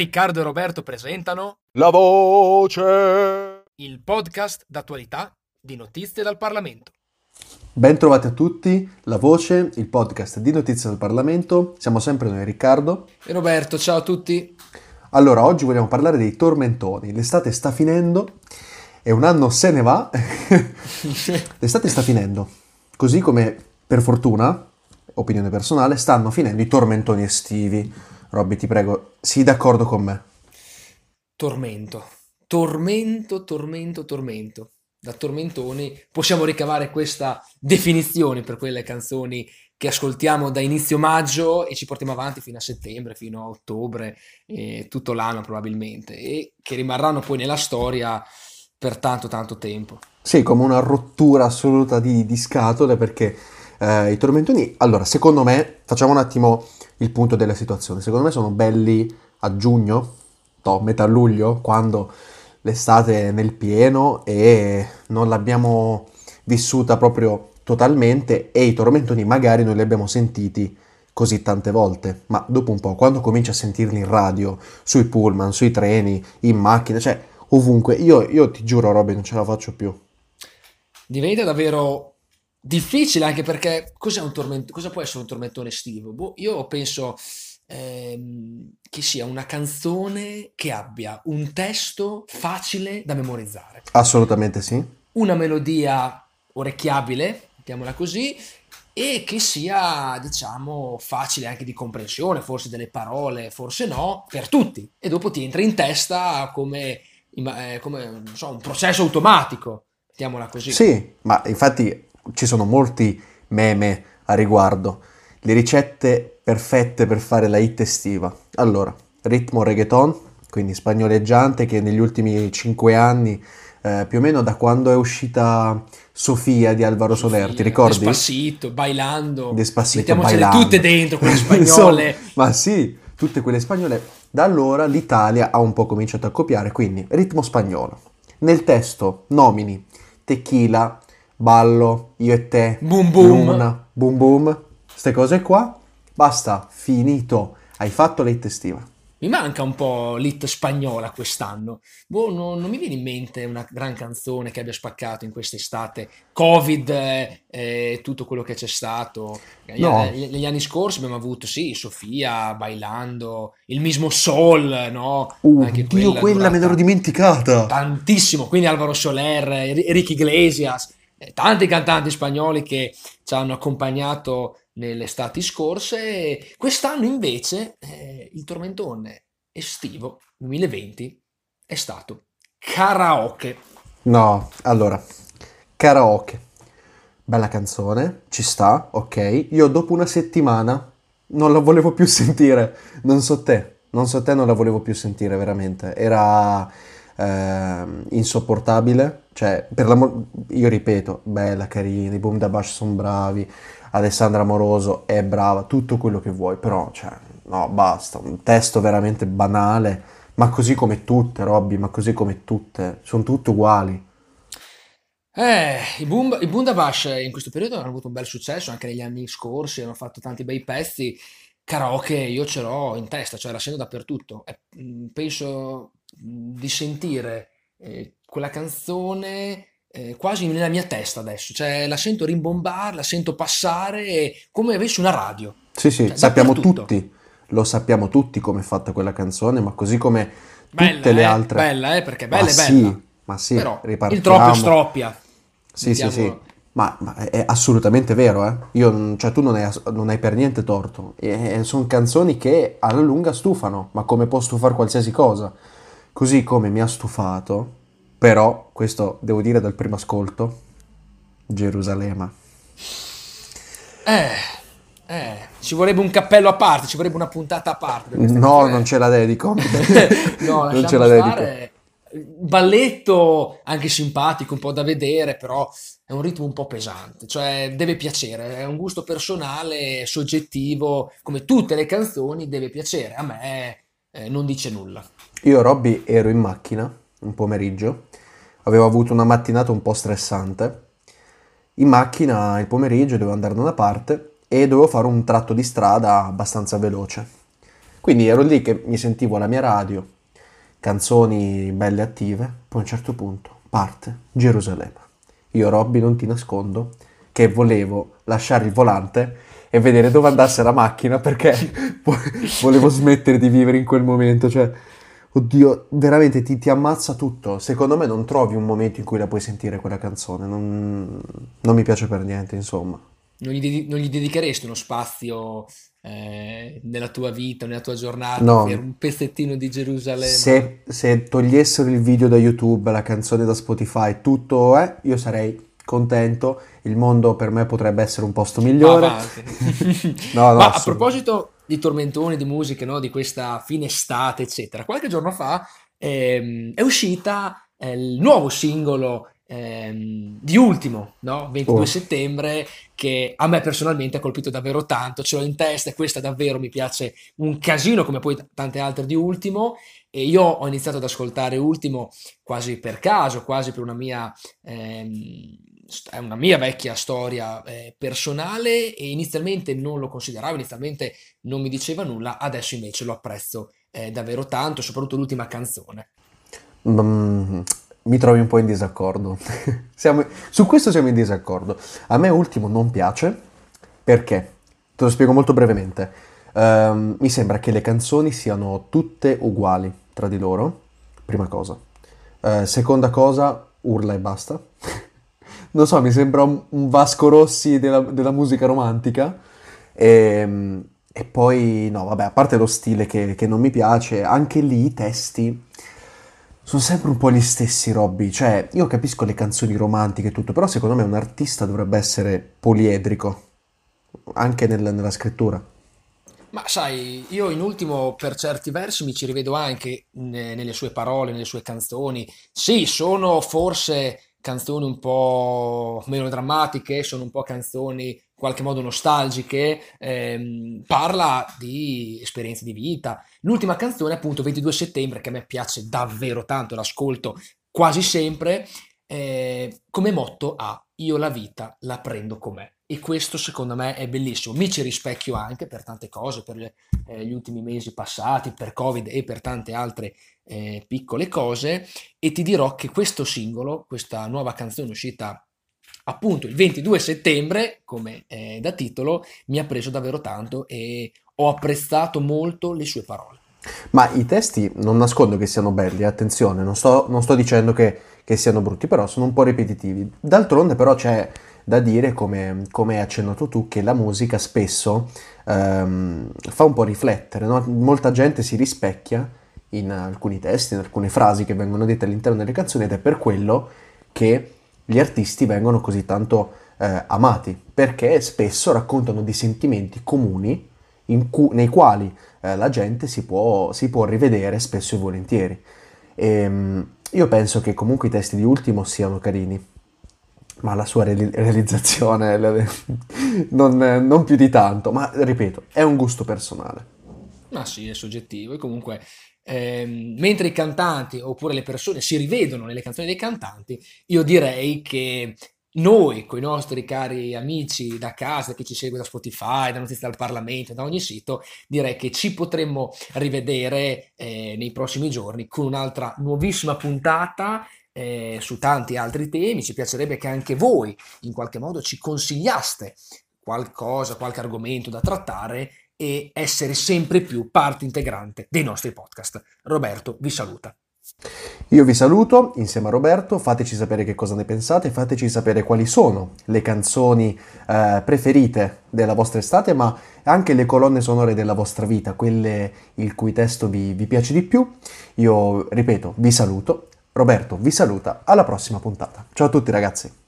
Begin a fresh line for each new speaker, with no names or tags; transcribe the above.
Riccardo e Roberto presentano
La voce!
il podcast d'attualità di notizie dal Parlamento.
Ben trovati a tutti, La Voce, il podcast di notizie del Parlamento. Siamo sempre noi, Riccardo.
E Roberto, ciao a tutti.
Allora, oggi vogliamo parlare dei tormentoni. L'estate sta finendo e un anno se ne va. L'estate sta finendo. Così come, per fortuna, opinione personale, stanno finendo i tormentoni estivi. Robby, ti prego, sii d'accordo con me.
Tormento, tormento, tormento, tormento. Da tormentoni possiamo ricavare questa definizione per quelle canzoni che ascoltiamo da inizio maggio e ci portiamo avanti fino a settembre, fino a ottobre, e tutto l'anno probabilmente, e che rimarranno poi nella storia per tanto tanto tempo.
Sì, come una rottura assoluta di, di scatole perché eh, i tormentoni, allora, secondo me, facciamo un attimo il punto della situazione. Secondo me sono belli a giugno, no, metà luglio, quando l'estate è nel pieno e non l'abbiamo vissuta proprio totalmente e i tormentoni magari non li abbiamo sentiti così tante volte, ma dopo un po', quando cominci a sentirli in radio, sui pullman, sui treni, in macchina, cioè ovunque, io, io ti giuro Robby non ce la faccio più.
Diventa davvero difficile anche perché cos'è un tormento, cosa può essere un tormentone estivo? Boh, io penso ehm, che sia una canzone che abbia un testo facile da memorizzare,
Assolutamente sì.
una melodia orecchiabile, mettiamola così, e che sia, diciamo, facile anche di comprensione, forse delle parole, forse no, per tutti. E dopo ti entra in testa come, eh, come, non so, un processo automatico, mettiamola così.
Sì, ma infatti ci sono molti meme a riguardo. Le ricette perfette per fare la hit estiva. Allora, ritmo reggaeton, quindi spagnoleggiante, che negli ultimi 5 anni, eh, più o meno da quando è uscita Sofia di Alvaro Soler, ti
Sofia,
ricordi?
Despacito, bailando.
Despacito,
Mettiamocele
bailando.
tutte dentro, quelle spagnole.
Insomma, ma sì, tutte quelle spagnole. Da allora l'Italia ha un po' cominciato a copiare, quindi ritmo spagnolo. Nel testo nomini tequila, ballo, io e te,
Boom boom.
luna, boom boom, queste cose qua. Basta, finito. Hai fatto l'hit estiva.
Mi manca un po' l'hit spagnola quest'anno. Boh, non, non mi viene in mente una gran canzone che abbia spaccato in quest'estate. Covid eh, e tutto quello che c'è stato. Negli,
No.
negli anni scorsi abbiamo avuto, sì, Sofia, Bailando, il mismo Soul, no?
Uh,
Anche
Dio, quella me l'ero dimenticata.
tantissimo. Quindi Alvaro Soler, Enri- Enrique Iglesias, eh, tanti cantanti spagnoli che ci hanno accompagnato nelle estati scorse. Quest'anno invece eh, il tormentone estivo 2020 è stato karaoke.
No, allora, karaoke. Bella canzone, ci sta, ok. Io dopo una settimana non la volevo più sentire. Non so te, non so te, non la volevo più sentire veramente. Era ehm, insopportabile. Cioè, per l'amor... Io ripeto, bella, carina, i Boom da Bash sono bravi, Alessandra Moroso è brava, tutto quello che vuoi, però, cioè, no, basta. Un testo veramente banale, ma così come tutte, Robby, ma così come tutte. Sono tutte uguali.
Eh, i Boom, i Bundabash in questo periodo hanno avuto un bel successo anche negli anni scorsi, hanno fatto tanti bei pezzi. Karaoke io ce l'ho in testa, cioè la sento dappertutto. E, mh, penso di sentire eh, quella canzone eh, quasi nella mia testa adesso, cioè la sento rimbombare, la sento passare come avessi una radio.
Sì, sì,
Cioè,
sappiamo tutti, lo sappiamo tutti come è fatta quella canzone, ma così come
Bella,
tutte le
eh,
altre.
bella, eh, perché
Ma
bella è
sì,
bella.
ma sì,
Però il troppio stroppia.
Sì, sì, sì,
Mettiamolo-
ma, ma è è assolutamente vero, eh. Io, cioè, tu non hai, non hai per niente torto. sono canzoni che alla lunga stufano, ma come può stufare qualsiasi cosa. Così come mi ha stufato, però, questo devo dire dal primo ascolto, Gerusalemme.
Eh, eh, ci vorrebbe un cappello a parte, ci vorrebbe una puntata a parte.
No, non ce la dedico.
No,
non ce la dedico.
Balletto anche simpatico, un po' da vedere, però è un ritmo un po' pesante, cioè deve piacere, è un gusto personale, soggettivo, come tutte le canzoni deve piacere. A me eh, non dice nulla.
Io, Robby, ero in macchina un pomeriggio, avevo avuto una mattinata un po' stressante. In macchina il pomeriggio dovevo andare da una parte e dovevo fare un tratto di strada abbastanza veloce. Quindi ero lì che mi sentivo la mia radio, canzoni belle attive, poi a un certo punto parte Gerusalemme. Io Robby non ti nascondo che volevo lasciare il volante e vedere dove andasse la macchina perché volevo smettere di vivere in quel momento, cioè oddio, veramente ti, ti, ammazza tutto. Secondo me non trovi un momento in cui la puoi sentire quella canzone, non, non mi piace per niente, insomma.
Non gli, dedi- non gli dedicheresti uno spazio eh, nella tua vita, nella tua giornata
No,
per un pezzettino di Gerusalemme?
se, se togliessero il video da YouTube, la canzone da Spotify, tutto, eh, io sarei contento. Il mondo per me potrebbe essere un posto migliore. No, no,
Ma a proposito di tormentoni, di musiche, no? Di questa fine estate, eccetera, qualche giorno fa ehm, è uscita eh, il nuovo singolo ehm, di Ultimo, no? 22
Oh.
settembre, che a me personalmente ha colpito davvero tanto, ce l'ho in testa e questa davvero mi piace un casino, come poi t- tante altre di Ultimo. E io ho iniziato ad ascoltare Ultimo quasi per caso, quasi per una mia, ehm, è una mia vecchia storia eh, personale e inizialmente non lo consideravo, inizialmente non mi diceva nulla, adesso invece lo apprezzo eh, davvero tanto, soprattutto l'ultima canzone.
Mm, mi trovi un po' in disaccordo. Siamo- su questo siamo in disaccordo. A me Ultimo non piace perché, te lo spiego molto brevemente. Ehm, mi sembra che le canzoni siano tutte uguali tra di loro, prima cosa. Eh, seconda cosa, urla e basta. Non so, mi sembra un, Vasco Rossi della, della musica romantica. E, e poi, no, vabbè, a parte lo stile che, che non mi piace, anche lì i testi sono sempre un po' gli stessi, Robby. Cioè, io capisco le canzoni romantiche e tutto, però secondo me un artista dovrebbe essere poliedrico, anche nel- nella scrittura.
Ma sai, io in ultimo per certi versi mi ci rivedo anche ne- nelle sue parole, nelle sue canzoni. Sì, sono forse canzoni un po' melodrammatiche, sono un po' canzoni in qualche modo nostalgiche, ehm, parla di esperienze di vita. L'ultima canzone, appunto, 22 settembre, che a me piace davvero tanto, l'ascolto quasi sempre, eh, come motto ha Io la vita la prendo com'è. E questo secondo me è bellissimo. Mi ci rispecchio anche per tante cose, per eh, gli ultimi mesi passati, per Covid e per tante altre eh, piccole cose. E ti dirò che questo singolo, questa nuova canzone uscita appunto il 22 settembre, come eh, da titolo, mi ha preso davvero tanto e ho apprezzato molto le sue parole.
Ma i testi non nascondo che siano belli, attenzione, non sto, non sto dicendo che, che siano brutti, però sono un po' ripetitivi. D'altronde però c'è da dire, come, come hai accennato tu, che la musica spesso ehm, fa un po' riflettere, no? Molta gente si rispecchia in alcuni testi, in alcune frasi che vengono dette all'interno delle canzoni ed è per quello che gli artisti vengono così tanto eh, amati, perché spesso raccontano di sentimenti comuni cu- nei quali eh, la gente si può, si può rivedere spesso e volentieri. Ehm, io penso che comunque i testi di Ultimo siano carini, ma la sua reali- realizzazione non, non più di tanto, ma ripeto, è un gusto personale.
Ma sì, è soggettivo. E comunque, ehm, mentre i cantanti oppure le persone si rivedono nelle canzoni dei cantanti, io direi che noi, con i nostri cari amici da casa, che ci segue da Spotify, da Notizie dal Parlamento, da ogni sito, direi che ci potremmo rivedere eh, nei prossimi giorni con un'altra nuovissima puntata. eh, su tanti altri temi, ci piacerebbe che anche voi in qualche modo ci consigliaste qualcosa, qualche argomento da trattare e essere sempre più parte integrante dei nostri podcast. Roberto vi saluta.
Io vi saluto insieme a Roberto, fateci sapere che cosa ne pensate, fateci sapere quali sono le canzoni eh, preferite della vostra estate, ma anche le colonne sonore della vostra vita, quelle il cui testo vi, vi piace di più. Io, ripeto, vi saluto. Roberto vi saluta, alla prossima puntata. Ciao a tutti ragazzi.